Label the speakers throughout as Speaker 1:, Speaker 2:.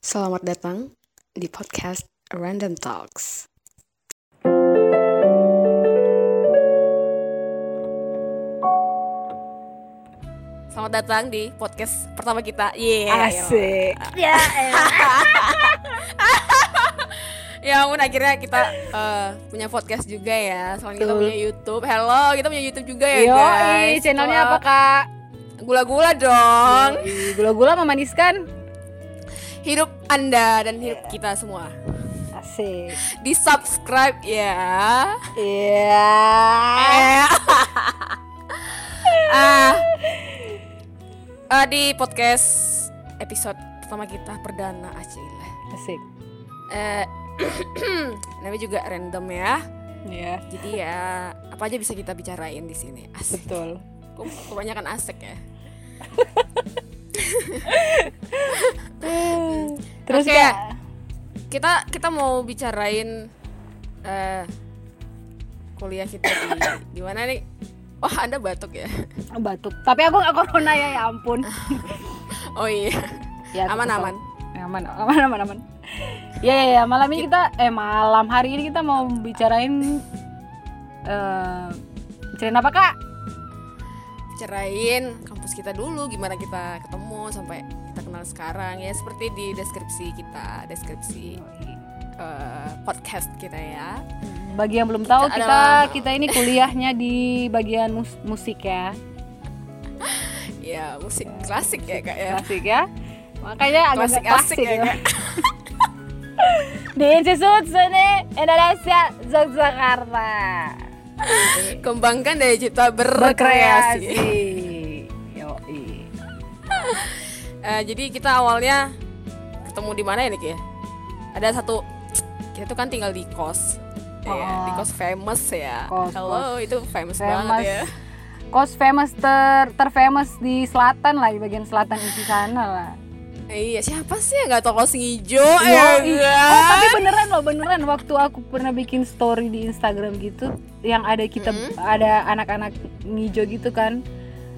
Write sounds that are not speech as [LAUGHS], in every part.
Speaker 1: Selamat datang di podcast Random Talks. Selamat datang di podcast pertama kita. Iya.
Speaker 2: Asik. [LAUGHS] Ya,
Speaker 1: Ya ampun akhirnya kita eh, punya podcast juga ya. Selain kita punya YouTube. Hello, kita punya YouTube juga ya
Speaker 2: Yo,
Speaker 1: guys.
Speaker 2: channelnya apa kak?
Speaker 1: Gula-gula dong.
Speaker 2: Gula-gula memaniskan.
Speaker 1: Hidup Anda dan hidup kita semua.
Speaker 2: Asik.
Speaker 1: Di subscribe ya.
Speaker 2: Iya.
Speaker 1: Eh. [LAUGHS] ah. Eh, di podcast episode pertama kita perdana Acila.
Speaker 2: Asik.
Speaker 1: Eh [CLEARS THROAT] namanya juga random ya.
Speaker 2: Iya.
Speaker 1: Jadi ya apa aja bisa kita bicarain di sini. Asik.
Speaker 2: Betul.
Speaker 1: Kebanyakan asik ya. [LAUGHS]
Speaker 2: Terus
Speaker 1: Oke.
Speaker 2: kak?
Speaker 1: Kita kita mau bicarain eh kuliah kita di [COUGHS] di mana nih? Wah, Anda batuk ya.
Speaker 2: Batuk. Tapi aku nggak corona ya, ya ampun. [LAUGHS]
Speaker 1: Oh iya.
Speaker 2: Ya,
Speaker 1: aman aman.
Speaker 2: aman aman aman aman ya ya ya malam ini kita eh malam hari ini kita mau bicarain eh bicarain apa kak
Speaker 1: Bicarain kampus kita dulu gimana kita ketemu sampai kenal sekarang ya seperti di deskripsi kita, deskripsi eh, podcast kita ya.
Speaker 2: bagi yang belum
Speaker 1: Kita
Speaker 2: tahu kita
Speaker 1: adalah-
Speaker 2: kita ini kuliahnya di bagian mus- musik ya [LAUGHS]
Speaker 1: Ya, musik klasik ya, Kak ya.
Speaker 2: klasik ya makanya agak
Speaker 1: Klasik
Speaker 2: klasik,
Speaker 1: asik ya,
Speaker 2: ya, di Institut Seni Indonesia Yogyakarta
Speaker 1: Kembangkan daya cipta
Speaker 2: berkreasi
Speaker 1: berkreasi.
Speaker 2: Yoi. [LAUGHS]
Speaker 1: Eh, jadi kita awalnya ketemu di mana ya, Nik ya? Ada satu kita tuh kan tinggal di kos. Ya,
Speaker 2: Oh.
Speaker 1: di kos famous ya.
Speaker 2: Kos,
Speaker 1: Halo, itu famous,
Speaker 2: Famous.
Speaker 1: banget ya.
Speaker 2: kos famous ter terfamous di selatan lah di bagian selatan isi sana lah
Speaker 1: iya, siapa sih yang nggak tahu kos hijau
Speaker 2: Yoi.
Speaker 1: ya
Speaker 2: Oh, tapi beneran loh beneran waktu aku pernah bikin story di Instagram gitu yang ada kita
Speaker 1: Mm-mm.
Speaker 2: ada anak-anak ngijo gitu kan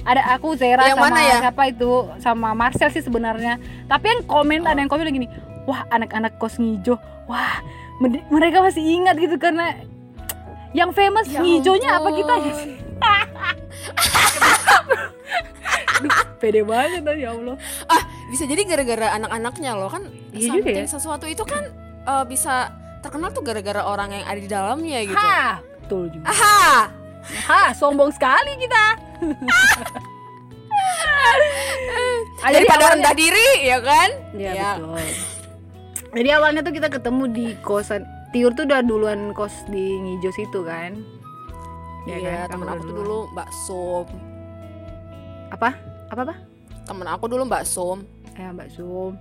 Speaker 2: ada aku Zera
Speaker 1: Yang
Speaker 2: sama
Speaker 1: mana ya?
Speaker 2: siapa itu sama Marcel sih sebenarnya tapi yang komen ada yang komen gini wah anak-anak kos ngijo wah mereka masih ingat gitu karena yang famous
Speaker 1: Ya
Speaker 2: ngijonya apa kita [LAUGHS] ya sih Duh, pede banget ya Allah
Speaker 1: Ah, bisa jadi gara-gara anak-anaknya loh kan.
Speaker 2: Iya juga ya.
Speaker 1: Sesuatu itu kan eh, bisa terkenal tuh gara-gara orang yang ada di dalamnya gitu.
Speaker 2: ha betul juga
Speaker 1: Aha.
Speaker 2: Ha sombong sekali kita Ah, [LAUGHS] jadi
Speaker 1: Daripada
Speaker 2: awalnya-
Speaker 1: rendah diri ya kan?
Speaker 2: Iya
Speaker 1: Ya.
Speaker 2: betul. Jadi awalnya tuh kita ketemu di kosan Tiur tuh udah duluan kos di Ngijo situ kan?
Speaker 1: Iya,
Speaker 2: kan?
Speaker 1: temen aku tuh dulu Mbak Som.
Speaker 2: apa? Apa apa?
Speaker 1: Temen aku dulu Mbak Som.
Speaker 2: Eh Mbak Sum.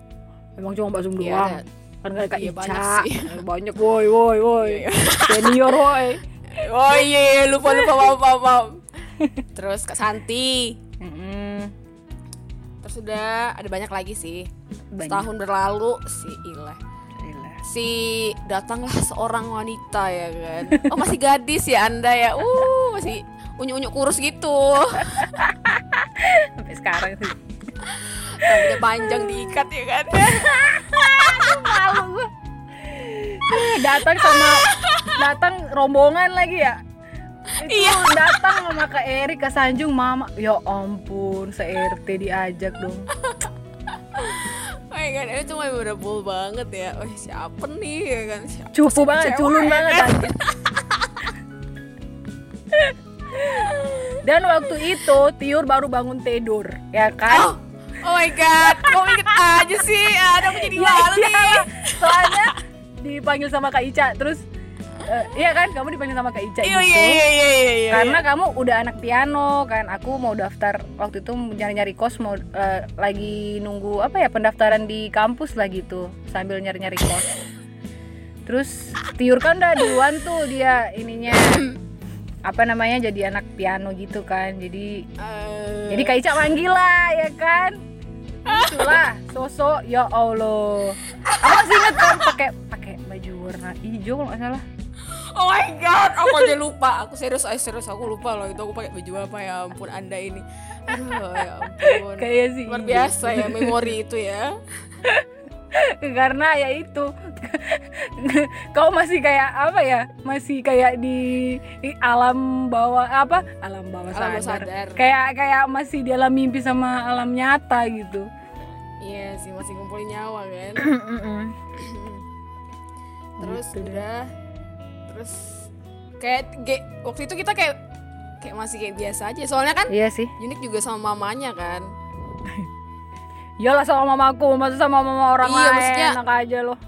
Speaker 2: Emang cuma Mbak Sum
Speaker 1: Iya,
Speaker 2: doang.
Speaker 1: ada-
Speaker 2: Kan gak ada Kak
Speaker 1: Iya,
Speaker 2: Ica.
Speaker 1: banyak sih.
Speaker 2: Banyak woi woi woi.
Speaker 1: Iya.
Speaker 2: Senior woi.
Speaker 1: Oh iya, iya, lupa lupa maaf maaf. maaf. Terus Kak Santi.
Speaker 2: Mm-mm.
Speaker 1: Terus udah ada banyak lagi sih.
Speaker 2: Banyak.
Speaker 1: Setahun berlalu si Ilah. Si datanglah seorang wanita ya kan. Oh masih gadis ya Anda ya. Uh masih unyu-unyu kurus gitu. [LAUGHS]
Speaker 2: Sampai sekarang sih.
Speaker 1: Rambutnya panjang diikat ya kan. [LAUGHS]
Speaker 2: Malu gua. Datang sama datang rombongan lagi ya. Itu
Speaker 1: Iya.
Speaker 2: datang sama Kak Eri ke Sanjung Mama. Ya ampun, se-RT diajak dong.
Speaker 1: Oh my god, itu memorable banget ya. Oh siapa nih ya kan? Siapa
Speaker 2: Cupu banget,
Speaker 1: cewek
Speaker 2: culun
Speaker 1: ya
Speaker 2: banget [LAUGHS]
Speaker 1: kan?
Speaker 2: Dan waktu itu Tiur baru bangun tidur, ya kan?
Speaker 1: Oh, oh my god, kok inget aja sih? Ada aku jadi
Speaker 2: Iya,
Speaker 1: malu
Speaker 2: iya,
Speaker 1: nih.
Speaker 2: Soalnya dipanggil sama Kak Ica, terus eh, iya kan kamu dipanggil sama Kak Ica
Speaker 1: Iya
Speaker 2: gitu.
Speaker 1: iya iya iya iya.
Speaker 2: Karena kamu udah anak piano kan, aku mau daftar waktu itu nyari-nyari kos mau eh, lagi nunggu apa ya pendaftaran di kampus lah gitu sambil nyari-nyari kos. Terus Tiur kan udah duluan tuh dia ininya apa namanya jadi anak piano gitu kan. Jadi
Speaker 1: Eh,
Speaker 2: jadi Kak Ica manggil lah ya kan. [LAUGHS] Itulah sosok ya Allah. Aku masih inget kan pakai warna hijau kalau nggak salah.
Speaker 1: Oh my god, aku aja lupa. Aku serius, eh, serius aku lupa loh itu aku pakai baju apa ya ampun Anda ini. Aduh, ya ampun.
Speaker 2: Kayak sih.
Speaker 1: Luar biasa ya memori itu ya. [LAUGHS]
Speaker 2: karena ya itu [LAUGHS] kau masih kayak apa ya masih kayak di, di alam bawah apa alam bawah
Speaker 1: Alam
Speaker 2: sadar.
Speaker 1: sadar.
Speaker 2: kayak kayak masih di alam mimpi sama alam nyata gitu
Speaker 1: iya sih masih ngumpulin nyawa kan [CLEARS THROAT] [CLEARS THROAT] terus
Speaker 2: Gitu
Speaker 1: udah terus kayak ge- waktu itu kita kayak kayak masih kayak biasa aja. Soalnya kan
Speaker 2: iya sih.
Speaker 1: Unik juga sama mamanya kan. [LAUGHS]
Speaker 2: Iyalah sama mamaku, masa sama mama orang
Speaker 1: Iya,
Speaker 2: lain
Speaker 1: maksudnya-
Speaker 2: enak aja loh.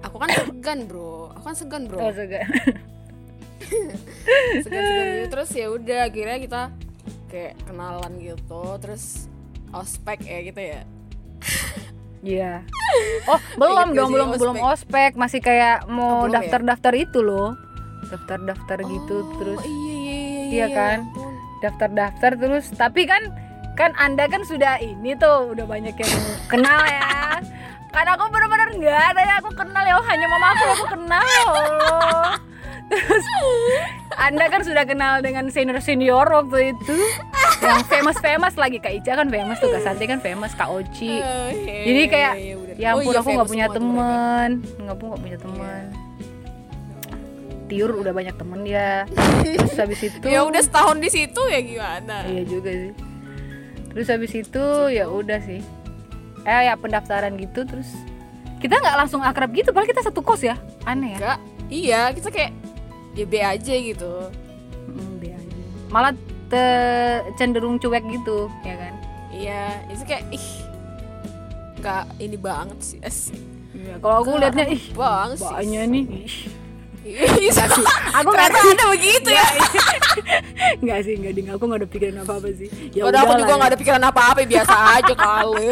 Speaker 1: aku kan segan bro. Aku kan segan bro.
Speaker 2: Oh, segan. [LAUGHS] [LAUGHS]
Speaker 1: segan-segan gitu. Terus ya udah akhirnya kita kayak kenalan gitu. Terus ospek ya gitu ya
Speaker 2: Iya. [LAUGHS] Oh, belum
Speaker 1: gitu
Speaker 2: dong, belum belum
Speaker 1: ospek.
Speaker 2: masih kayak
Speaker 1: Oh,
Speaker 2: mau
Speaker 1: belum ya?
Speaker 2: daftar-daftar itu loh. Daftar-daftar gitu
Speaker 1: Oh,
Speaker 2: terus
Speaker 1: iya iya iya
Speaker 2: Iya kan?
Speaker 1: ya
Speaker 2: daftar-daftar terus tapi kan kan Anda kan sudah ini tuh udah banyak yang kenal ya. [LAUGHS] Kan aku benar-benar enggak ada ya aku kenal ya hanya mama aku yang aku kenal. ya Allah. [LAUGHS] Terus Anda kan sudah kenal dengan senior-senior waktu itu yang famous-famous lagi Kak Ica kan famous tuh Kak Santi kan famous Kak Oci.
Speaker 1: Eh, iya,
Speaker 2: Jadi
Speaker 1: iya,
Speaker 2: kayak
Speaker 1: iya, bener.
Speaker 2: ya
Speaker 1: Oh
Speaker 2: ampun
Speaker 1: iya,
Speaker 2: aku nggak
Speaker 1: famous
Speaker 2: punya teman, nggak pun nggak punya teman. Tiur udah banyak temen ya. Terus habis itu
Speaker 1: ya udah setahun di situ ya gimana
Speaker 2: Iya juga sih. Terus habis itu ya udah sih. Eh ya pendaftaran gitu terus kita nggak langsung akrab gitu, padahal kita satu kos ya. Aneh ya.
Speaker 1: enggak iya kita kayak ya B aja gitu
Speaker 2: Mm, be aja. Malah cenderung cuek gitu, ya kan?
Speaker 1: iya itu kayak ih nggak ini banget sih asik
Speaker 2: Iya, kalau aku liatnya ih
Speaker 1: banget sih
Speaker 2: banyak nih. Ih.
Speaker 1: Iya. [LAUGHS]
Speaker 2: Aku nggak
Speaker 1: Ternyata
Speaker 2: tahu.
Speaker 1: ada begitu ya. [LAUGHS]
Speaker 2: Nggak sih, nggak ding. Aku nggak ada pikiran apa apa sih. Ya
Speaker 1: Padahal aku juga
Speaker 2: ya.
Speaker 1: nggak ada pikiran apa-apa, biasa aja kali.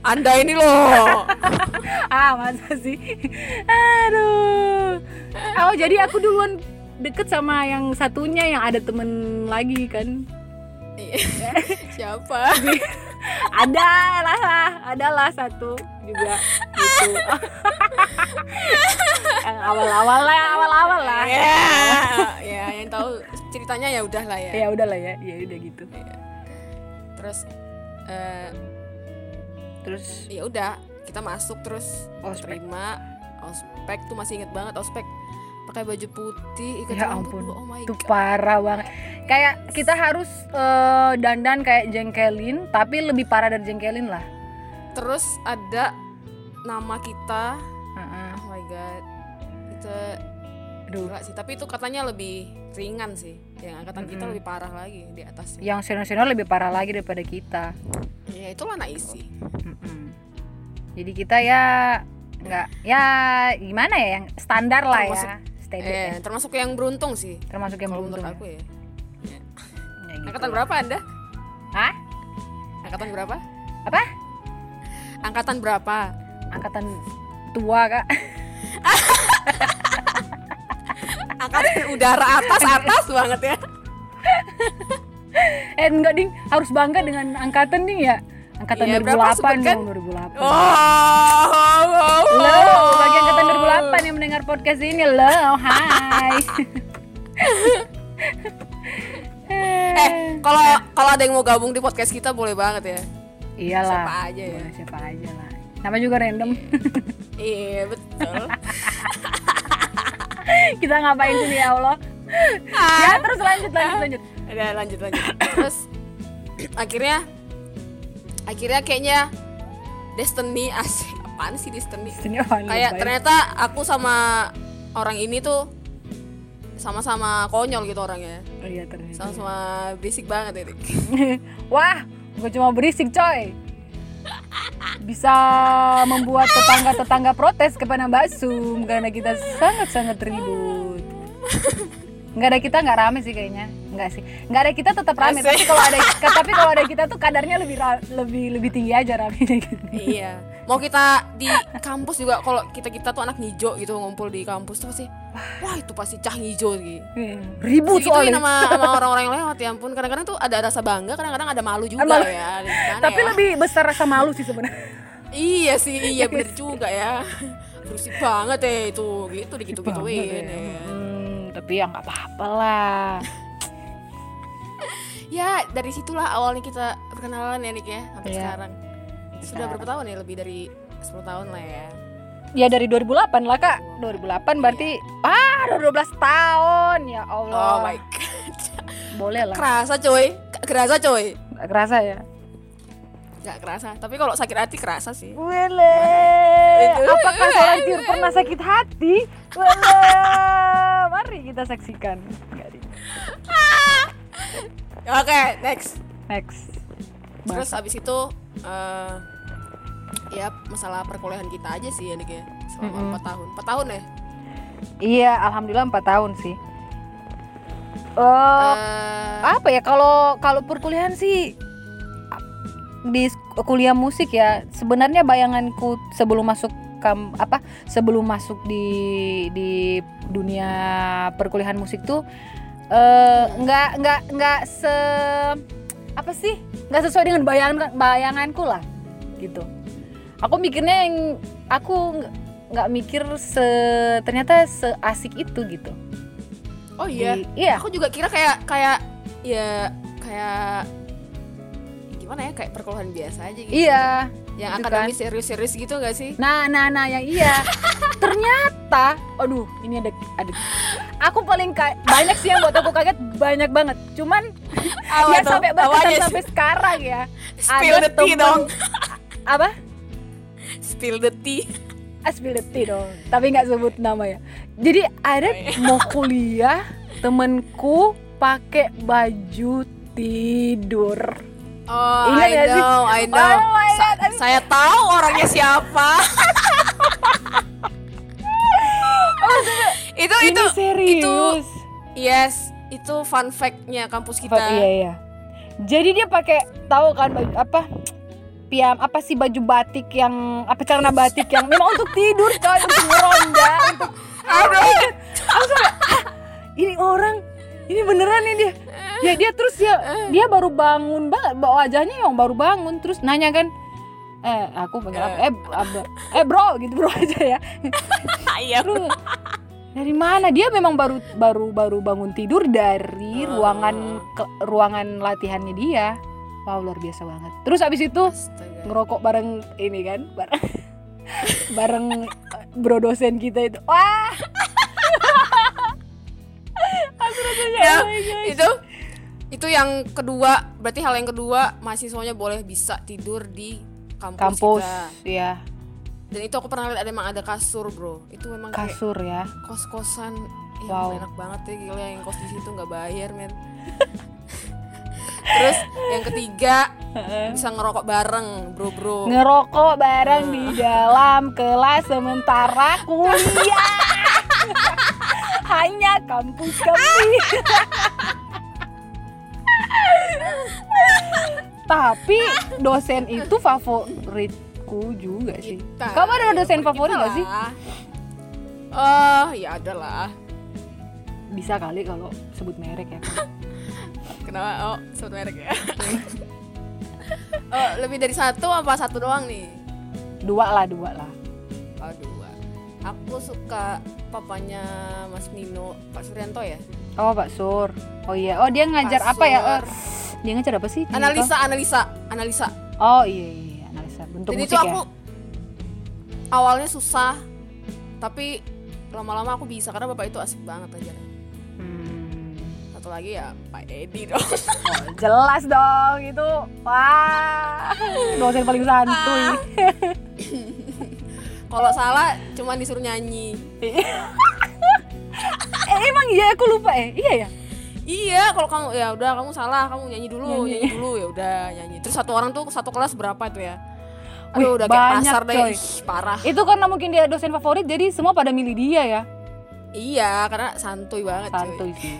Speaker 1: Anda ini loh. [LAUGHS]
Speaker 2: ah masa sih aduh oh jadi aku duluan deket sama yang satunya yang ada temen lagi kan. [LAUGHS]
Speaker 1: Siapa? [LAUGHS]
Speaker 2: ada lah ada lah satu juga gitu. [LAUGHS] Yang awal-awal lah yang awal-awal lah.
Speaker 1: Ya, ya yang tahu ceritanya ya udah lah ya.
Speaker 2: ya udahlah ya ya udah gitu.
Speaker 1: Terus eh,
Speaker 2: terus?
Speaker 1: ya udah kita masuk terus
Speaker 2: Ospek.
Speaker 1: terima ospek tuh masih inget banget ospek pakai baju putih ikat
Speaker 2: ya
Speaker 1: rambut
Speaker 2: ampun
Speaker 1: oh my
Speaker 2: itu
Speaker 1: god.
Speaker 2: parah banget. Kayak kita harus eh, dandan kayak jengkelin tapi lebih parah dari jengkelin lah.
Speaker 1: Terus ada nama kita.
Speaker 2: Heeh.
Speaker 1: oh my god. Itu
Speaker 2: Aduh.
Speaker 1: gila sih. Tapi itu katanya lebih ringan sih. Yang angkatan kita
Speaker 2: Mm-mm.
Speaker 1: lebih parah lagi di atasnya
Speaker 2: yang senior-senior lebih parah lagi daripada kita.
Speaker 1: Ya itulah naisi
Speaker 2: Mm-mm. jadi kita ya nggak ya gimana ya yang standar lah ya Standar
Speaker 1: eh
Speaker 2: ya.
Speaker 1: termasuk yang beruntung sih.
Speaker 2: Termasuk yang beruntung
Speaker 1: menurut
Speaker 2: ya.
Speaker 1: aku ya
Speaker 2: Ya gitu.
Speaker 1: angkatan berapa anda?
Speaker 2: Hah?
Speaker 1: angkatan berapa?
Speaker 2: Apa?
Speaker 1: angkatan berapa?
Speaker 2: Angkatan tua kak. [LAUGHS]
Speaker 1: Angkatan udara atas atas banget ya.
Speaker 2: Eh enggak ding. Harus bangga dengan angkatan ding ya angkatan
Speaker 1: Iya, berapa
Speaker 2: 2008
Speaker 1: sebutkan?
Speaker 2: dong 2008
Speaker 1: oh, oh, oh,
Speaker 2: Lo, bagi angkatan 2008 yang mendengar podcast ini, lo, hai. [LAUGHS]
Speaker 1: eh kalau kalau ada yang mau gabung di podcast kita boleh banget ya
Speaker 2: Iyalah.
Speaker 1: siapa aja ya
Speaker 2: Boleh siapa aja lah. Nama juga random.
Speaker 1: iya betul [LAUGHS]
Speaker 2: Kita ngapain sih ya Allah? ya terus lanjut lanjut lanjut.
Speaker 1: Udah lanjut lanjut. Terus akhirnya akhirnya kayaknya Destiny asik apaan sih Destiny?
Speaker 2: Orang
Speaker 1: Kayak ternyata aku sama orang ini tuh sama-sama konyol gitu orangnya.
Speaker 2: Oh iya ternyata.
Speaker 1: Sama-sama berisik banget ya. Dik. [LAUGHS]
Speaker 2: Wah, gue cuma berisik coy. Bisa membuat tetangga-tetangga protes kepada Mbak Sum karena kita sangat-sangat ribut. [LAUGHS] Nggak ada kita nggak rame sih kayaknya. Nggak sih. Nggak ada kita tetap rame.
Speaker 1: Asik.
Speaker 2: Tapi kalau ada [LAUGHS] tapi kalau ada kita tuh kadarnya lebih lebih lebih tinggi aja rame [LAUGHS] gitu.
Speaker 1: iya. Mau kita di kampus juga kalau kita kita tuh anak ngijo gitu ngumpul di kampus tuh pasti wah itu pasti cah ngijo gitu.
Speaker 2: Ribut
Speaker 1: Digituin
Speaker 2: soalnya.
Speaker 1: sama, sama [LAUGHS] orang-orang yang lewat ya ampun kadang-kadang tuh ada rasa bangga kadang-kadang ada malu juga
Speaker 2: Malu.
Speaker 1: ya
Speaker 2: Tapi
Speaker 1: ya?
Speaker 2: lebih besar rasa malu sih sebenarnya.
Speaker 1: iya sih iya bener juga ya bersih banget ya itu gitu digitu gituin
Speaker 2: ya.
Speaker 1: Ya.
Speaker 2: Tapi ya nggak apa-apa lah. [LAUGHS]
Speaker 1: ya dari situlah awalnya kita perkenalan ya Nik ya sampai
Speaker 2: Iya.
Speaker 1: sekarang. Sudah berapa tahun ya? Lebih dari 10 tahun lah ya.
Speaker 2: Ya dari 2008 lah kak. 2008 berarti Ah udah 12 tahun Ya Allah.
Speaker 1: Oh my god. [LAUGHS]
Speaker 2: Boleh lah.
Speaker 1: Kerasa coy Gak kerasa coy
Speaker 2: Nggak kerasa ya?
Speaker 1: Gak kerasa. Tapi kalau sakit hati kerasa sih.
Speaker 2: Wele. [LAUGHS] Apakah seorang pernah sakit hati? Wele Mari kita saksikan ding.
Speaker 1: oke next.
Speaker 2: Next.
Speaker 1: Terus abis itu eh ya masalah perkuliahan kita aja sih ya ya selama
Speaker 2: Mm-mm.
Speaker 1: 4 tahun. 4 tahun ya?
Speaker 2: Iya Alhamdulillah 4 tahun sih. Eh
Speaker 1: Eh,
Speaker 2: apa ya kalau kalau perkuliahan sih di kuliah musik ya sebenarnya bayanganku sebelum masuk kam apa sebelum masuk di di dunia perkuliahan musik tuh eh, nggak nggak nggak se apa sih nggak sesuai dengan bayangan bayanganku lah gitu. Aku mikirnya yang aku nggak- nggak mikir se ternyata seasik itu gitu.
Speaker 1: Oh iya?
Speaker 2: Di- iya.
Speaker 1: Aku juga kira kayak kayak ya kayak gimana ya kayak perkuliahan biasa aja gitu.
Speaker 2: Iya
Speaker 1: yang
Speaker 2: gitu
Speaker 1: akademis serius-serius gitu gak sih
Speaker 2: Nah, nah, nah, yang iya. Ternyata, aduh, ini ada ada. Aku paling ka- banyak sih yang buat aku kaget, banyak banget. Cuman [LAUGHS]
Speaker 1: Apa
Speaker 2: ya sampai berkesan
Speaker 1: aja?
Speaker 2: sampai sekarang ya.
Speaker 1: spill
Speaker 2: ada
Speaker 1: the tea
Speaker 2: temen-
Speaker 1: dong [LAUGHS]
Speaker 2: Apa?
Speaker 1: spill the tea
Speaker 2: Ah, spill the tea dong. Tapi nggak sebut nama ya. Jadi ada
Speaker 1: Oh, iya.
Speaker 2: mau kuliah, temenku pakai baju tidur.
Speaker 1: Oh
Speaker 2: Ingat
Speaker 1: I
Speaker 2: gak sih?
Speaker 1: know I know
Speaker 2: Oh my
Speaker 1: Sa-
Speaker 2: God, I'm-
Speaker 1: saya tahu orangnya siapa [LAUGHS] itu
Speaker 2: Ini
Speaker 1: itu
Speaker 2: serius.
Speaker 1: yes itu fun fact-nya kampus kita
Speaker 2: Iya iya. Jadi dia pakai tahu kan baju apa? Piam apa sih baju batik yang apa celana batik yang memang untuk tidur coy untuk ngeronda untuk
Speaker 1: aduh [LAUGHS]
Speaker 2: "Hah, ini orang ini beneran nih dia ya dia terus ya dia baru bangun banget wajahnya yang baru bangun terus nanya kan eh aku panggil apa? Eh. Ab- eh bro gitu bro [LAUGHS] aja ya.
Speaker 1: Iya.
Speaker 2: Dari mana? Dia memang baru baru baru bangun tidur dari ruangan ke- ruangan latihannya dia. Wow luar biasa banget. Terus abis itu
Speaker 1: Astaga.
Speaker 2: ngerokok bareng ini kan bareng [LAUGHS] bareng eh, bro dosen kita itu. Wah! [LAUGHS] Aku rasanya
Speaker 1: Ya,
Speaker 2: oh
Speaker 1: itu itu yang kedua berarti hal yang kedua mahasiswanya boleh bisa tidur di kampus,
Speaker 2: kampus
Speaker 1: kita.
Speaker 2: ya
Speaker 1: dan itu aku pernah lihat ada emang ada kasur bro. Itu memang
Speaker 2: kasur ya?
Speaker 1: kos kosan ya
Speaker 2: Wow.
Speaker 1: enak banget ya gila yang kos di situ nggak bayar men. [LAUGHS] Terus yang ketiga bisa ngerokok bareng bro bro.
Speaker 2: Ngerokok bareng di dalam kelas sementara kuliah. [LAUGHS] Hanya kampus kami [LAUGHS] tapi dosen itu favoritku juga sih.
Speaker 1: Kita.
Speaker 2: kamu ada
Speaker 1: Ya,
Speaker 2: dosen favorit gak sih.
Speaker 1: Eh, ya ada lah.
Speaker 2: Bisa kali kalau sebut merek ya. [LAUGHS]
Speaker 1: Kenapa? Oh sebut merek ya. Oh, lebih dari satu apa satu doang nih?
Speaker 2: Dua lah dua lah.
Speaker 1: Oh dua. Aku suka papanya Mas Nino Pak Suryanto ya?
Speaker 2: Oh Pak Sur. Oh iya. Oh dia ngajar
Speaker 1: Pak
Speaker 2: apa ya?
Speaker 1: Sur.
Speaker 2: Dia ngajar apa sih?
Speaker 1: Analisa analisa analisa.
Speaker 2: Oh iya iya, iya analisa. Bentuk
Speaker 1: jadi
Speaker 2: musik
Speaker 1: itu
Speaker 2: ya?
Speaker 1: aku awalnya susah tapi lama-lama aku bisa karena bapak itu asik banget aja
Speaker 2: Hmm.
Speaker 1: satu lagi ya Pak Edi dong. [LAUGHS]
Speaker 2: Oh, jelas dong itu. Wah. Dosen paling santuy [LAUGHS]
Speaker 1: kalau salah cuma disuruh nyanyi. [LAUGHS]
Speaker 2: Eh emang iya? Aku lupa eh. Iya ya
Speaker 1: iya kalau kamu ya udah kamu salah kamu nyanyi dulu
Speaker 2: Nyanyi.
Speaker 1: nyanyi, dulu ya udah nyanyi. Terus satu orang tuh satu kelas berapa itu ya?
Speaker 2: Wih,
Speaker 1: aduh udah kayak
Speaker 2: banyak,
Speaker 1: pasar deh. Ih, parah.
Speaker 2: Itu karena mungkin dia dosen favorit jadi semua pada milih dia ya?
Speaker 1: Iya karena santuy banget
Speaker 2: santuy sih.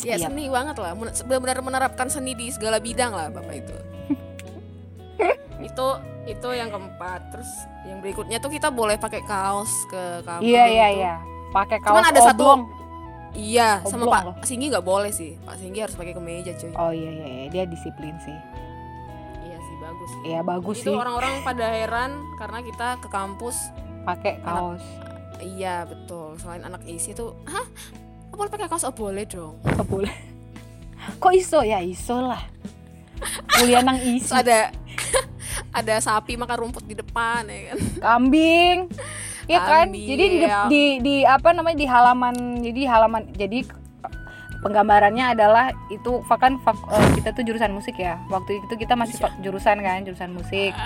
Speaker 1: Ya
Speaker 2: Iya.
Speaker 1: seni banget lah. Benar-benar menerapkan seni di segala bidang lah bapak itu. [LAUGHS] Itu itu yang keempat. Terus yang berikutnya tuh kita boleh pakai kaos ke kampus
Speaker 2: iya iya iya. Pakai kaos
Speaker 1: Cuman ada satu- iya sama
Speaker 2: Oblong
Speaker 1: Pak
Speaker 2: loh.
Speaker 1: Singgi nggak boleh sih. Pak Singgi harus pakai kemeja cuy.
Speaker 2: Oh iya iya iya. Dia disiplin sih.
Speaker 1: Iya sih bagus sih.
Speaker 2: Iya bagus
Speaker 1: itu
Speaker 2: sih.
Speaker 1: orang-orang pada heran karena kita ke kampus
Speaker 2: pakai kaos.
Speaker 1: Iya betul. Selain anak isi tuh hah? Boleh pakai kaos? Oh boleh dong.
Speaker 2: Nggak boleh. Kok iso? Ya iso lah. Kuliah nang
Speaker 1: terus
Speaker 2: isi
Speaker 1: ada [LAUGHS] ada sapi makan rumput di depan ya kan?
Speaker 2: Kambing ya kan? Jadi di,
Speaker 1: iya.
Speaker 2: di di apa namanya di halaman jadi halaman jadi penggambarannya adalah itu kan fak- eh, kita tuh jurusan musik ya. Waktu itu kita masih fa- jurusan kan jurusan musik.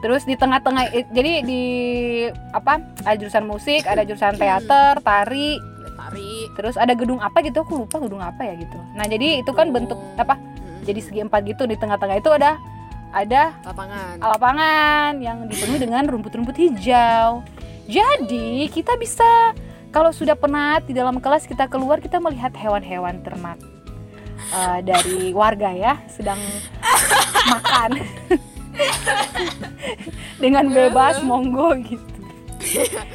Speaker 2: Terus di tengah-tengah jadi di apa ada jurusan musik ada jurusan teater tari.
Speaker 1: Ada tari.
Speaker 2: Terus ada gedung apa gitu aku lupa gedung apa ya gitu. Nah jadi itu kan bentuk apa jadi segi empat gitu di tengah-tengah itu ada ada
Speaker 1: lapangan.
Speaker 2: lapangan yang dipenuhi dengan rumput-rumput hijau. Jadi kita bisa kalau sudah penat di dalam kelas kita keluar kita melihat hewan-hewan ternak eh, dari warga ya sedang [LAUGHS] makan [LAUGHS] dengan bebas monggo gitu.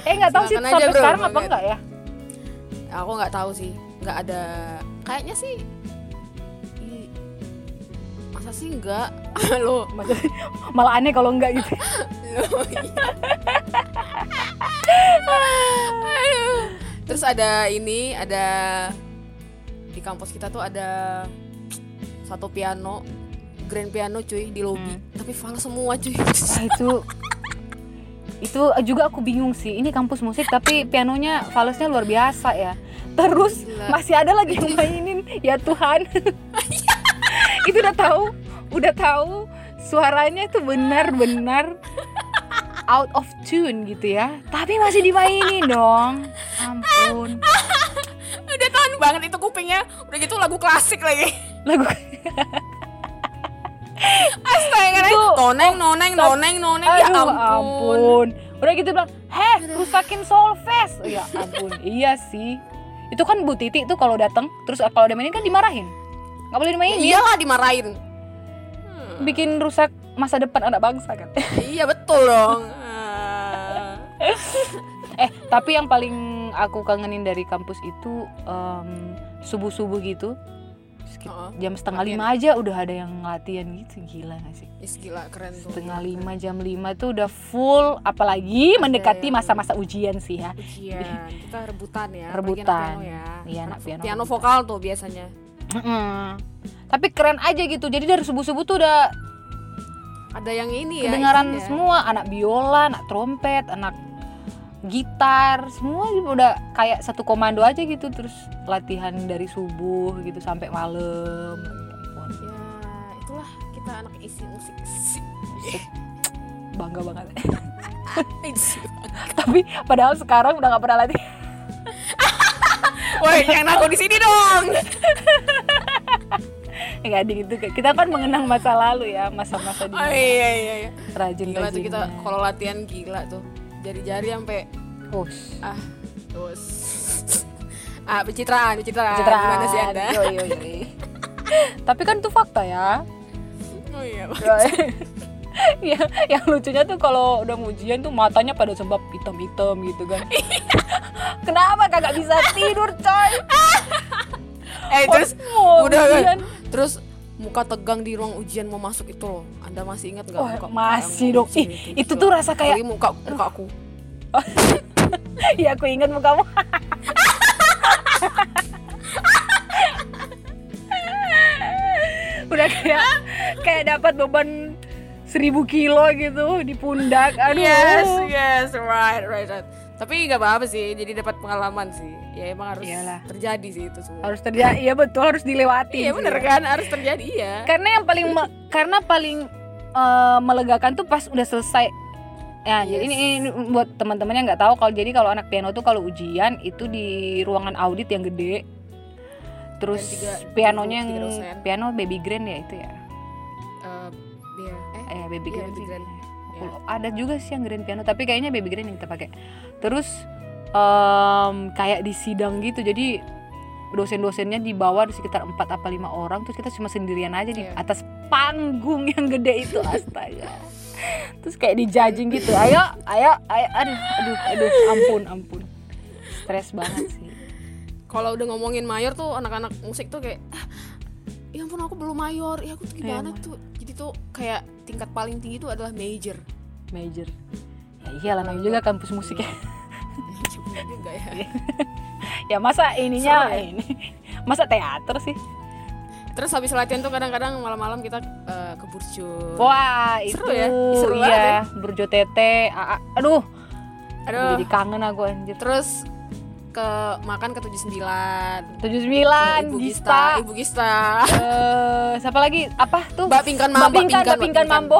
Speaker 2: Eh nggak tahu sih sampai
Speaker 1: bro,
Speaker 2: sekarang apa enggak ya?
Speaker 1: aku nggak tahu sih nggak ada kayaknya sih masa sih nggak [LAUGHS] lo
Speaker 2: Malah aneh kalau enggak gitu.
Speaker 1: lo iya. [LAUGHS] Terus ada ini ada di kampus kita tuh ada satu piano grand piano cuy di lobby.
Speaker 2: Hmm.
Speaker 1: tapi fals semua cuy.
Speaker 2: Nah, itu itu juga aku bingung sih. Ini kampus musik tapi pianonya falesnya luar biasa ya. Terus
Speaker 1: Gila.
Speaker 2: masih ada lagi yang mainin. Ya Tuhan. [LAUGHS] Itu udah tahu udah tahu suaranya itu benar-benar out of tune gitu ya. Tapi masih dimainin [LAUGHS] dong. Ampun. [LAUGHS]
Speaker 1: Udah tahan banget itu kupingnya. Udah gitu lagu klasik lagi.
Speaker 2: Lagu [LAUGHS]
Speaker 1: astaga
Speaker 2: Itu-
Speaker 1: noneng noneng noneng noneng. Ya
Speaker 2: Aduh,
Speaker 1: ampun,
Speaker 2: Udah gitu bilang, heh rusakin Solfest. Ya ampun, iya sih. Itu kan Bu Titi tuh kalau datang, terus kalau ada mainin kan dimarahin. Nggak boleh dimainin,
Speaker 1: iyalah dimarahin. Hmm,
Speaker 2: bikin rusak masa depan anak bangsa kan.
Speaker 1: iya betul dong. [LAUGHS]
Speaker 2: eh, tapi yang paling aku kangenin dari kampus itu em, subuh-subuh gitu. sekit-
Speaker 1: Oh,
Speaker 2: jam setengah
Speaker 1: latihan.
Speaker 2: lima aja udah ada yang latihan gitu gila gak sih
Speaker 1: Is gila keren tuh
Speaker 2: setengah lima jam lima tuh udah full apalagi mendekati
Speaker 1: yang-
Speaker 2: masa-masa ujian sih ya
Speaker 1: ujian [LAUGHS] kita rebutan ya
Speaker 2: Rebutan.
Speaker 1: piano ya
Speaker 2: Iya, anak piano
Speaker 1: piano
Speaker 2: rebutan.
Speaker 1: vokal tuh biasanya
Speaker 2: Mm-mm. Tapi keren aja gitu. Jadi dari subuh-subuh tuh udah
Speaker 1: ada yang ini ya
Speaker 2: kedengaran
Speaker 1: isinya.
Speaker 2: semua anak biola, anak trompet, anak gitar, semua gitu udah kayak satu komando aja gitu terus latihan dari subuh gitu sampai malam.
Speaker 1: ya itulah kita anak isi musik
Speaker 2: Bangga banget. Tapi padahal sekarang udah nggak pernah latihan.
Speaker 1: Woi, jangan aku di sini dong.
Speaker 2: Enggak gitu. Kita kan mengenang masa lalu ya, masa-masa di
Speaker 1: Oh iya iya iya.
Speaker 2: rajin
Speaker 1: Gila tuh kita kalau latihan gila tuh. Jari-jari sampai ah terus [LAUGHS] ah pencitraan pencitraan gimana sih anda
Speaker 2: Yo, yo, yo. [LAUGHS] Tapi kan itu fakta ya.
Speaker 1: oh iya [LAUGHS]
Speaker 2: ya, yang lucunya tuh kalau udah ujian tuh matanya pada sebab hitam-hitam gitu kan. Kenapa kagak bisa tidur, coy?
Speaker 1: eh terus
Speaker 2: Oh,
Speaker 1: udah kan
Speaker 2: ujian.
Speaker 1: terus muka tegang di ruang ujian mau masuk itu loh anda masih ingat nggak
Speaker 2: Wah,
Speaker 1: muka
Speaker 2: masih dong. Ih, itu
Speaker 1: Gila.
Speaker 2: tuh rasa kayak
Speaker 1: Apalagi muka muka aku [LAUGHS]
Speaker 2: ya aku ingat mukamu. [LAUGHS] udah kayak kayak dapat beban seribu kilo gitu di pundak. Aduh.
Speaker 1: yes yes right right right tapi nggak apa-apa sih jadi dapat pengalaman sih ya emang harus
Speaker 2: Iyalah.
Speaker 1: terjadi sih itu semua
Speaker 2: Harus terjadi. Iya betul harus dilewati.
Speaker 1: iya bener kan harus terjadi iya
Speaker 2: karena yang paling karena paling eh, melegakan tuh pas udah selesai ya jadi ini, ini buat teman-teman yang nggak tahu kalau jadi kalau anak piano tuh kalau ujian itu di ruangan audit yang gede terus
Speaker 1: Dan tiga-
Speaker 2: pianonya yang piano baby grand ya itu ya baby
Speaker 1: Iya,
Speaker 2: grand
Speaker 1: baby grand.
Speaker 2: Aku- ada juga sih yang grand piano tapi kayaknya baby grand yang kita pakai. Terus em, kayak di sidang gitu jadi dosen-dosennya di bawah di sekitar 4 apa lima orang terus kita cuma sendirian aja di
Speaker 1: Iya.
Speaker 2: atas panggung yang gede itu [LAUGHS] astaga. Terus kayak dijajing gitu ayo ayo ayo aduh aduh aduh ampun ampun. Stres banget sih.
Speaker 1: Kalau udah ngomongin mayor tuh anak-anak musik tuh kayak "Ah, ya ampun aku belum mayor. Ya aku tuh gimana
Speaker 2: Iya,
Speaker 1: tuh tuh kayak tingkat paling tinggi tuh adalah major
Speaker 2: major ya iyalah namanya juga kampus musik ya
Speaker 1: juga ya [LAUGHS]
Speaker 2: ya masa ininya
Speaker 1: ya?
Speaker 2: ini masa teater sih
Speaker 1: terus habis latihan tuh kadang-kadang malam-malam kita eh, ke Burjo.
Speaker 2: Wah, itu
Speaker 1: Seru ya? Seru banget
Speaker 2: iya,
Speaker 1: ya.
Speaker 2: Burjo Tete. Aduh,
Speaker 1: Aduh.
Speaker 2: jadi kangen aku anjir.
Speaker 1: Terus ke makan ke 79.
Speaker 2: 79
Speaker 1: Ibu
Speaker 2: Gista.
Speaker 1: Ibu Gista.
Speaker 2: Eh, siapa lagi? Apa tuh?
Speaker 1: Mbak Pingkan
Speaker 2: Mbak
Speaker 1: Mambo,
Speaker 2: Pingkan, Mbak Pingkan Mambo.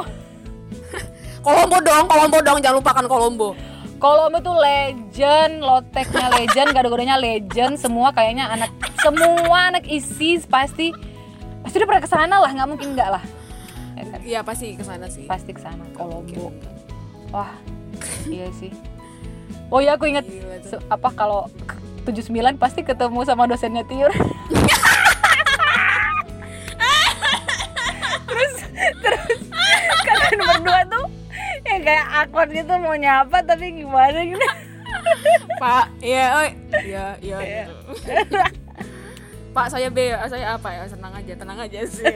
Speaker 1: Kolombo dong, Kolombo dong, jangan lupakan Kolombo.
Speaker 2: Kolombo tuh legend, loteknya legend, gado-gadonya legend, semua kayaknya anak semua anak ISIS pasti pasti udah pernah ke sana lah, nggak mungkin nggak lah. Ya kan?
Speaker 1: Iya pasti ke sana sih.
Speaker 2: Pasti ke sana Kolombo. Wah, iya sih. Oh ya aku inget apa kalau 79 pasti ketemu sama dosennya Tiur. [LAUGHS] terus terus kalian berdua tuh yang kayak awkward gitu mau nyapa tapi gimana gitu.
Speaker 1: Pak, iya, oi. Iya, iya. gitu. Pak, saya B, saya apa ya? Senang aja, tenang aja sih. [LAUGHS]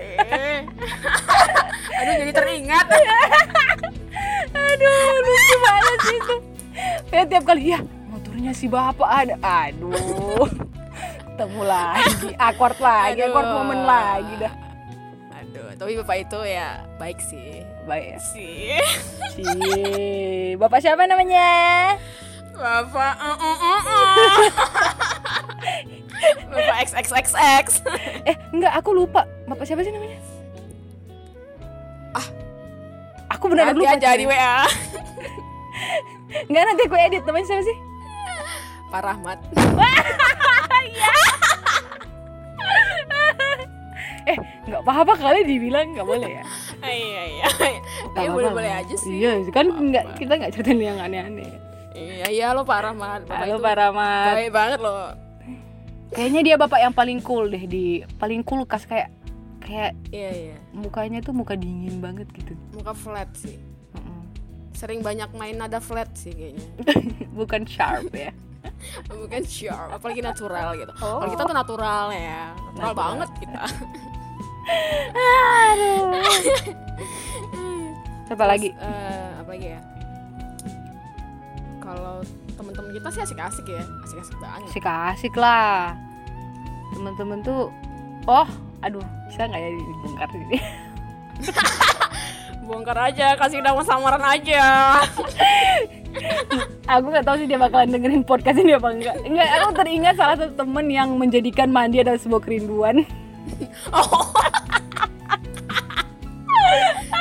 Speaker 1: Aduh, jadi teringat.
Speaker 2: Aduh, lucu banget sih itu. Kayak tiap kali ya motornya si bapak ada. Aduh. Ketemu lagi, awkward lagi,
Speaker 1: Aduh.
Speaker 2: awkward momen lagi dah.
Speaker 1: Aduh, tapi bapak itu ya baik sih.
Speaker 2: Baik ya.
Speaker 1: Sih.
Speaker 2: Cie. Bapak siapa namanya?
Speaker 1: Bapak, uh, uh, uh, uh. Bapak XXXX.
Speaker 2: Eh, enggak, aku lupa. Bapak siapa sih namanya?
Speaker 1: Ah.
Speaker 2: Aku
Speaker 1: Nanti
Speaker 2: lupa.
Speaker 1: aja di WA. [LAUGHS]
Speaker 2: Enggak, nanti aku edit. Namanya siapa sih?
Speaker 1: Pak Rahmat. [LAUGHS]
Speaker 2: Eh, enggak apa-apa kali dibilang enggak boleh ya. [LAUGHS]
Speaker 1: Iya, iya.
Speaker 2: Nggak
Speaker 1: Ya
Speaker 2: apa-apa.
Speaker 1: boleh-boleh aja sih.
Speaker 2: Iya, kan enggak
Speaker 1: apa-apa.
Speaker 2: kita enggak ceritain yang aneh-aneh.
Speaker 1: Iya, iya lo Pak Rahmat. Bapak
Speaker 2: Halo
Speaker 1: itu
Speaker 2: Pak Rahmat.
Speaker 1: Baik banget loh.
Speaker 2: Kayaknya dia bapak yang paling cool deh di paling kulkas kayak kayak
Speaker 1: Iya, iya.
Speaker 2: mukanya tuh muka dingin banget gitu.
Speaker 1: Muka flat sih. Sering banyak main nada flat sih kayaknya. [LAUGHS]
Speaker 2: Bukan sharp ya. [LAUGHS]
Speaker 1: Bukan sharp, apalagi natural gitu.
Speaker 2: Oh.
Speaker 1: Kalau kita tuh natural ya. Natural,
Speaker 2: Natural.
Speaker 1: banget kita. [LAUGHS]
Speaker 2: Aduh. Siapa lagi?
Speaker 1: Eh, apa lagi ya? Kalau temen-temen kita sih asik-asik ya, asik-asik banget.
Speaker 2: Asik-asik lah. Temen-temen tuh oh, aduh, bisa nggak ya dibongkar ini?
Speaker 1: Bongkar aja, kasih nama samaran aja.
Speaker 2: aku nggak tahu sih dia bakalan dengerin podcast ini apa enggak. Enggak, aku teringat salah satu temen yang menjadikan mandi adalah sebuah kerinduan.
Speaker 1: Oh.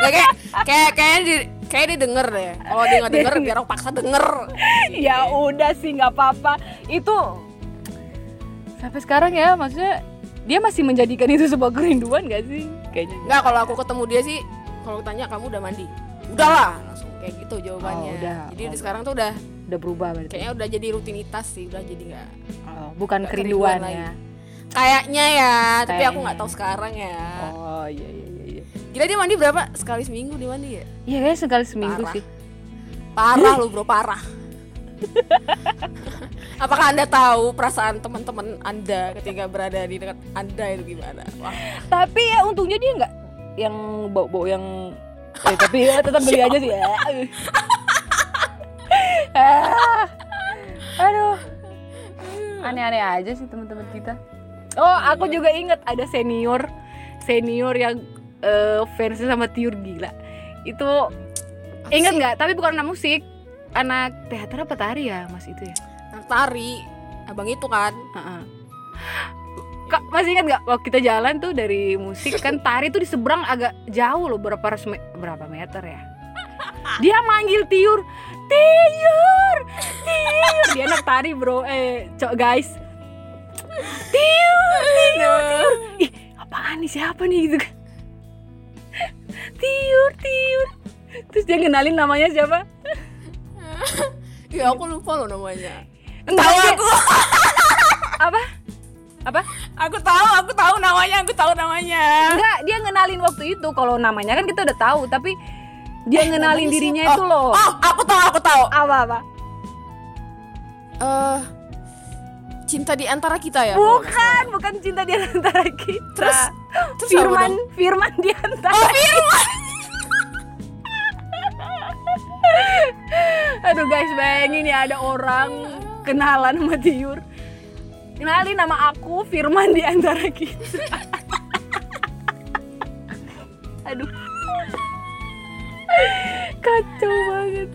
Speaker 1: Ya, kayak kayak kayak di kayak dia denger deh. Kalau dia nggak denger, biar aku paksa denger.
Speaker 2: ya udah sih nggak apa-apa. Itu sampai sekarang ya, maksudnya dia masih menjadikan itu sebuah kerinduan gak sih? Kayaknya.
Speaker 1: Enggak, kalau aku ketemu dia sih, kalau tanya kamu udah mandi, udahlah langsung kayak gitu jawabannya.
Speaker 2: Oh, udah.
Speaker 1: Jadi
Speaker 2: Oh.
Speaker 1: sekarang tuh udah
Speaker 2: Udah berubah berarti.
Speaker 1: kayaknya udah jadi rutinitas sih, udah jadi nggak
Speaker 2: Oh, bukan kerinduan,
Speaker 1: kerinduan
Speaker 2: ya.
Speaker 1: kayaknya ya, tapi aku
Speaker 2: Kayaknya.
Speaker 1: nggak tahu sekarang ya.
Speaker 2: Oh iya iya iya. iya.
Speaker 1: Gila dia mandi berapa? Sekali seminggu dia mandi ya?
Speaker 2: Iya kayaknya sekali seminggu
Speaker 1: Parah.
Speaker 2: sih.
Speaker 1: Parah lu bro, parah. [LAUGHS] Apakah anda tahu perasaan teman-teman anda ketika berada di dekat anda itu gimana? Wah,
Speaker 2: Tapi ya untungnya dia nggak yang bau-bau yang eh, tapi ya tetap beli aja sih ya. [LAUGHS] Ah, Aduh. Aneh-aneh aja sih teman-teman kita. Oh, aku juga inget ada senior senior yang eh, fansnya sama Tiur gila. Itu inget nggak? Tapi bukan anak musik, anak teater apa tari ya mas itu ya?
Speaker 1: anak tari, abang itu kan.
Speaker 2: Kak, masih ingat nggak waktu kita jalan tuh dari musik kan tari tuh di seberang agak jauh loh berapa ratus me- berapa meter ya? Dia manggil tiur tiur tiur. Dia anak tari bro. Eh cok guys. Tiur tiur. Tiur ih apaan nih siapa nih gitu kan. Tiur tiur. Terus dia kenalin namanya siapa?
Speaker 1: Ya aku lupa loh namanya.
Speaker 2: Enggak,
Speaker 1: Tahu aku,
Speaker 2: apa apa
Speaker 1: aku tahu, aku tahu namanya, aku tahu namanya.
Speaker 2: Enggak, dia ngenalin waktu itu. Kalau namanya kan kita udah tahu, tapi dia ngenalin
Speaker 1: namanya
Speaker 2: dirinya
Speaker 1: siapa?
Speaker 2: itu loh.
Speaker 1: Oh, aku tahu, aku tahu.
Speaker 2: Apa apa?
Speaker 1: Eh, cinta di antara kita ya?
Speaker 2: Bukan, bukan cinta di antara kita.
Speaker 1: Terus, terus
Speaker 2: Firman? Firman di antara.
Speaker 1: Oh, Firman. [LAUGHS]
Speaker 2: Aduh guys, bayangin ya ada orang kenalan sama Tiur. Kenalin nama aku Firman di antara kita. Aduh. kacau banget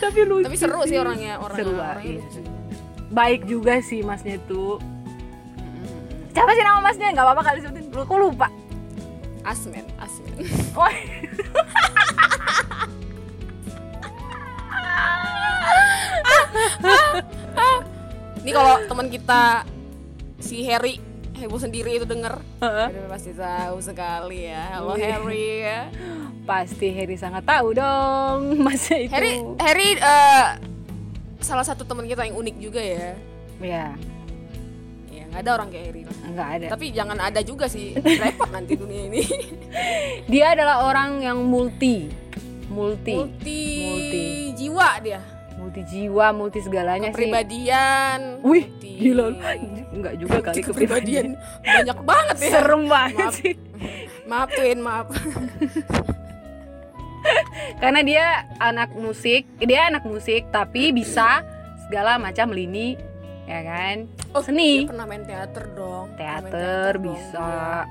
Speaker 2: tapi lucu
Speaker 1: Tapi seru sih orangnya, orangnya.
Speaker 2: seru
Speaker 1: orangnya
Speaker 2: ah, iya. baik juga sih masnya tuh siapa sih nama masnya nggak apa-apa kali sebutin Lu- aku lupa
Speaker 1: Asmen, Asmen.
Speaker 2: Wah. [LAUGHS]
Speaker 1: Ini kalau teman kita si Harry heboh sendiri itu denger, dia pasti tahu sekali ya. Halo
Speaker 2: Wih.
Speaker 1: Harry ya.
Speaker 2: pasti Harry sangat tahu dong [LAUGHS] masnya itu
Speaker 1: Harry, Harry eh, salah satu teman kita yang unik juga ya.
Speaker 2: ya
Speaker 1: Ya nggak ada orang kayak Harry lah.
Speaker 2: nggak ada
Speaker 1: Tapi jangan ada juga sih, [LAUGHS] repot nanti dunia ini.
Speaker 2: dia adalah orang yang multi multi
Speaker 1: Multi,
Speaker 2: Multi.
Speaker 1: jiwa dia.
Speaker 2: Multi jiwa multi segalanya sih
Speaker 1: Kepribadian.
Speaker 2: wih
Speaker 1: multi-
Speaker 2: gila nggak juga kali kepribadian
Speaker 1: kepribadian banyak banget ya.
Speaker 2: serem banget
Speaker 1: Maaf.
Speaker 2: sih
Speaker 1: Maaf Twin, maaf.
Speaker 2: karena dia anak musik dia anak musik tapi bisa segala macam lini ya kan
Speaker 1: Oh,
Speaker 2: Seni.
Speaker 1: dia pernah main teater dong. Main
Speaker 2: teater
Speaker 1: dong,
Speaker 2: bisa
Speaker 1: iya.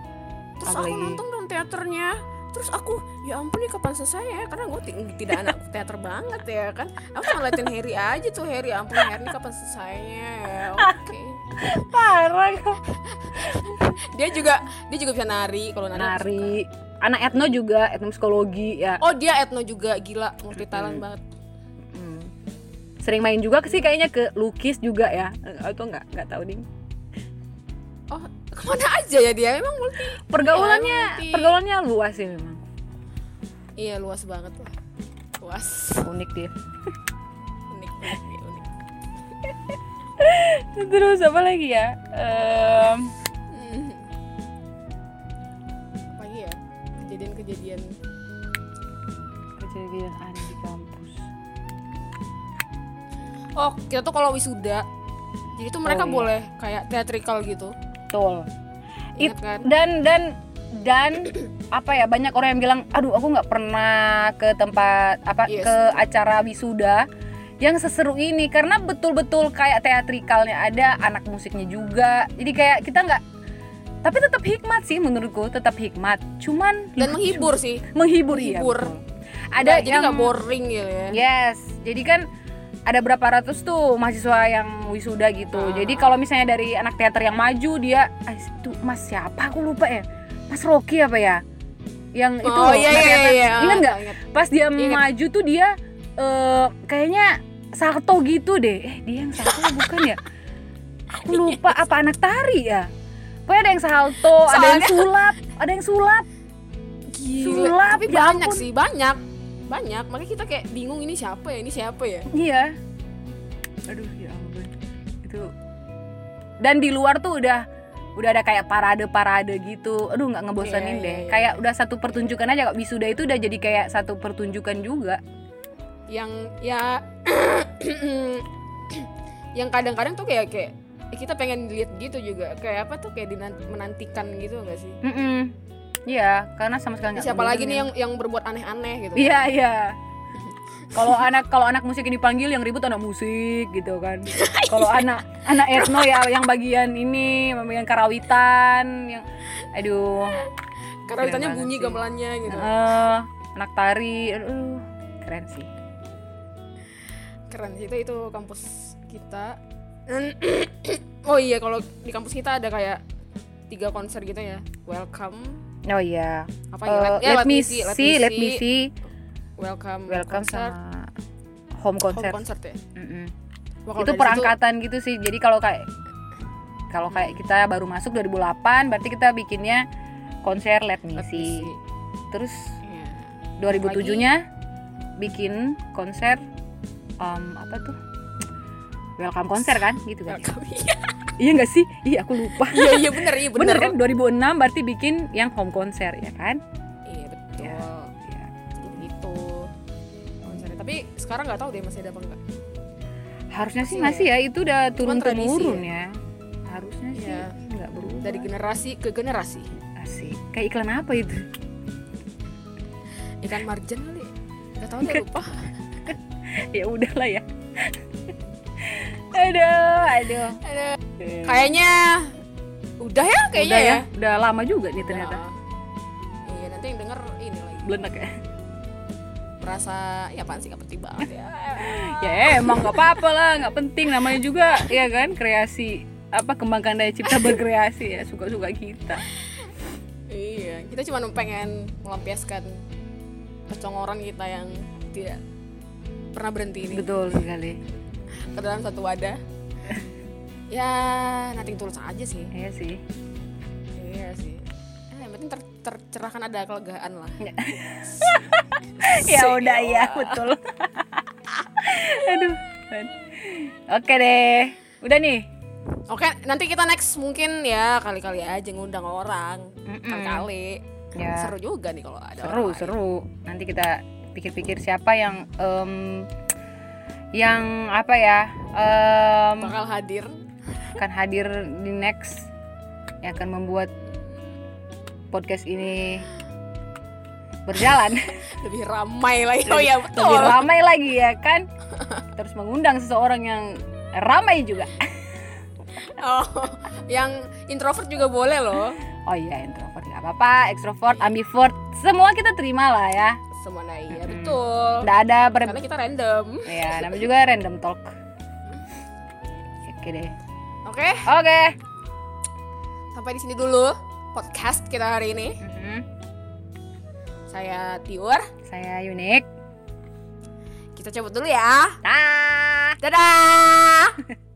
Speaker 1: Terus aku
Speaker 2: lagi?
Speaker 1: nonton dong teaternya. Terus aku, ya ampun nih kapan selesai ya? Karena gue tidak anak teater banget ya kan. Aku cuma ngeliatin Harry aja tuh Harry. Ya ampun Harry nih kapan selesainya ya? Oke.
Speaker 2: parah
Speaker 1: Dia juga dia juga bisa nari kalau nari.
Speaker 2: nari anak etno juga etno psikologi ya.
Speaker 1: Oh dia etno juga gila multi talent
Speaker 2: Mm-mm.
Speaker 1: banget.
Speaker 2: Hmm. sering main juga sih kayaknya ke lukis juga ya Eh, atau nggak nggak tahu ding
Speaker 1: Oh ke mana aja ya dia? Emang multi.
Speaker 2: pergaulannya
Speaker 1: multi.
Speaker 2: pergaulannya luas sih memang
Speaker 1: Iya luas banget lah. Luas.
Speaker 2: unik dia
Speaker 1: Unik unik unik. unik. [LAUGHS]
Speaker 2: terus apa lagi ya
Speaker 1: Hmm. Apa lagi ya? Kejadian-kejadian
Speaker 2: kejadian aneh di kampus
Speaker 1: Oh, kita tuh kalau wisuda, jadi tuh mereka
Speaker 2: Oh, iya.
Speaker 1: boleh kayak theatrical gitu.
Speaker 2: Betul It-
Speaker 1: kan?
Speaker 2: dan dan dan apa ya banyak orang yang bilang aduh aku nggak pernah ke tempat apa
Speaker 1: Yes.
Speaker 2: ke acara wisuda yang seseru ini karena betul-betul kayak teatrikalnya ada anak musiknya juga jadi kayak kita nggak tapi tetap hikmat sih menurutku tetap hikmat cuman
Speaker 1: Dan
Speaker 2: lucu.
Speaker 1: menghibur sih.
Speaker 2: menghibur iya
Speaker 1: Menghibur.
Speaker 2: betul. ada
Speaker 1: jadi
Speaker 2: yang
Speaker 1: nggak boring gitu ya.
Speaker 2: Yes, jadi kan ada berapa ratus tuh mahasiswa yang wisuda gitu.
Speaker 1: Ah.
Speaker 2: Jadi kalau misalnya dari anak teater yang maju dia, ah, itu Mas siapa? Aku lupa ya. Mas Rocky apa ya? Yang itu
Speaker 1: oh
Speaker 2: loh,
Speaker 1: iya iya
Speaker 2: teater.
Speaker 1: iya.
Speaker 2: Ingat nggak?
Speaker 1: Ingat.
Speaker 2: Pas dia
Speaker 1: Ingat.
Speaker 2: maju tuh dia eh, kayaknya salto gitu deh. Eh dia yang salto [LAUGHS] bukan ya? Aku lupa apa anak tari ya? Pokoknya ada yang salto, ada yang
Speaker 1: Soalnya-
Speaker 2: sulap, ada yang sulap.
Speaker 1: Gila.
Speaker 2: Sulap,
Speaker 1: Tapi
Speaker 2: ya
Speaker 1: banyak
Speaker 2: ampun.
Speaker 1: sih, banyak. Banyak. Makanya kita kayak bingung ini siapa ya? Ini siapa ya?
Speaker 2: Iya. Aduh ya ampun. Itu dan di luar tuh udah udah ada kayak parade-parade gitu. Aduh nggak ngebosanin
Speaker 1: Iya,
Speaker 2: deh.
Speaker 1: iya, iya.
Speaker 2: Kayak udah satu pertunjukan aja kok wisuda itu udah jadi kayak satu pertunjukan juga.
Speaker 1: Yang ya [CLEARS THROAT] yang kadang-kadang tuh kayak kayak eh, kita pengen lihat gitu juga. Kayak apa tuh kayak menantikan gitu enggak sih?
Speaker 2: Mm-mm. Iya, karena sama sekali nggak
Speaker 1: Siapa lagi nih yang yang berbuat aneh-aneh gitu?
Speaker 2: Iya, iya. [LAUGHS] Kalau anak kalau anak musik ini dipanggil yang ribut anak musik gitu kan. [LAUGHS] Kalau anak anak etno ya yang bagian ini, bagian karawitan yang aduh. Banget
Speaker 1: bunyi
Speaker 2: sih.
Speaker 1: gamelannya gitu.
Speaker 2: Eh, anak tari, aduh, keren sih.
Speaker 1: keren sih itu itu kampus kita [CLEARS THROAT] oh iya kalau di kampus kita ada kayak tiga konser gitu ya welcome
Speaker 2: Oh iya.
Speaker 1: apa
Speaker 2: Eh,
Speaker 1: ya
Speaker 2: let,
Speaker 1: ya,
Speaker 2: me see, let me see,
Speaker 1: welcome
Speaker 2: welcome
Speaker 1: konser,
Speaker 2: sama home
Speaker 1: home
Speaker 2: concert.
Speaker 1: concert ya
Speaker 2: Mm-mm.
Speaker 1: Wah,
Speaker 2: Itu
Speaker 1: dari
Speaker 2: perangkatan gitu sih. Jadi kalau kayak kalau kayak kita baru masuk 2008, berarti kita bikinnya konser let
Speaker 1: situ,
Speaker 2: me
Speaker 1: let me
Speaker 2: see.
Speaker 1: see.
Speaker 2: Terus
Speaker 1: Iya.
Speaker 2: 2007-nya bikin konser em, apa tuh? Welcome konser kan gitu kan.
Speaker 1: welcome iya
Speaker 2: iya nggak sih? Iya aku lupa.
Speaker 1: iya iya bener iya bener,
Speaker 2: Bener kan 2006 berarti bikin yang home konser ya kan?
Speaker 1: iya betul
Speaker 2: Iya. Ya.
Speaker 1: jadi begitu konsernya tapi sekarang nggak tahu deh masih ada apa enggak
Speaker 2: Harusnya sih
Speaker 1: Masih
Speaker 2: masih ya itu udah turun temurun ya. Harusnya sih
Speaker 1: Iya.
Speaker 2: nggak berubah.
Speaker 1: dari generasi ke generasi
Speaker 2: Asik. Kayak iklan apa itu?
Speaker 1: ikan marjan kali nggak tahu deh lupa [LAUGHS]
Speaker 2: ya udahlah ya. Aduh, aduh.
Speaker 1: Ada. kayaknya udah ya kayaknya
Speaker 2: Udah
Speaker 1: ya.
Speaker 2: Udah lama juga nih ternyata.
Speaker 1: Nah, iya nanti yang denger ini lagi.
Speaker 2: Belenek ya?
Speaker 1: Merasa ya apaan sih gak penting banget ya. [LAUGHS]
Speaker 2: Ya emang nggak apa-apa lah nggak penting. Namanya juga ya kan kreasi apa kembangkan daya cipta berkreasi ya suka-suka kita.
Speaker 1: Iya kita cuma pengen melampiaskan kecongoran kita yang tidak pernah berhenti ini.
Speaker 2: Betul sekali
Speaker 1: ke dalam satu wadah. [LAUGHS] Ya nanti tulus aja sih.
Speaker 2: Iya sih.
Speaker 1: Iya sih. Eh, yang penting ter tercerahkan ada kelegaan lah. [LAUGHS]
Speaker 2: Ya udah ya betul. [LAUGHS] Aduh oke deh. Udah nih?
Speaker 1: Oke nanti kita next mungkin ya kali-kali aja ngundang orang. Kali-kali.
Speaker 2: Ya.
Speaker 1: Seru juga nih kalau ada
Speaker 2: seru
Speaker 1: orang lain.
Speaker 2: seru. Nanti kita pikir-pikir siapa yang em, yang apa ya em,
Speaker 1: bakal hadir.
Speaker 2: akan hadir di next yang akan membuat podcast ini berjalan. [LAUGHS]
Speaker 1: Lebih ramai lagi. Oh ya betul
Speaker 2: lebih ramai lagi ya kan? Terus mengundang seseorang yang ramai juga. [LAUGHS]
Speaker 1: Oh yang introvert juga boleh loh.
Speaker 2: Oh iya introvert nggak apa-apa ekstrovert ambivert semua kita terima lah ya
Speaker 1: semuanya iya
Speaker 2: Mm-mm.
Speaker 1: betul.
Speaker 2: Nggak ada ber
Speaker 1: karena kita random.
Speaker 2: Ya namanya juga random talk. Oke deh.
Speaker 1: Oke?
Speaker 2: Oke.
Speaker 1: Sampai di sini dulu podcast kita hari ini.
Speaker 2: Mhm.
Speaker 1: saya Tiur.
Speaker 2: Saya unik
Speaker 1: kita cabut dulu ya.
Speaker 2: Dah.
Speaker 1: dadah [LAUGHS]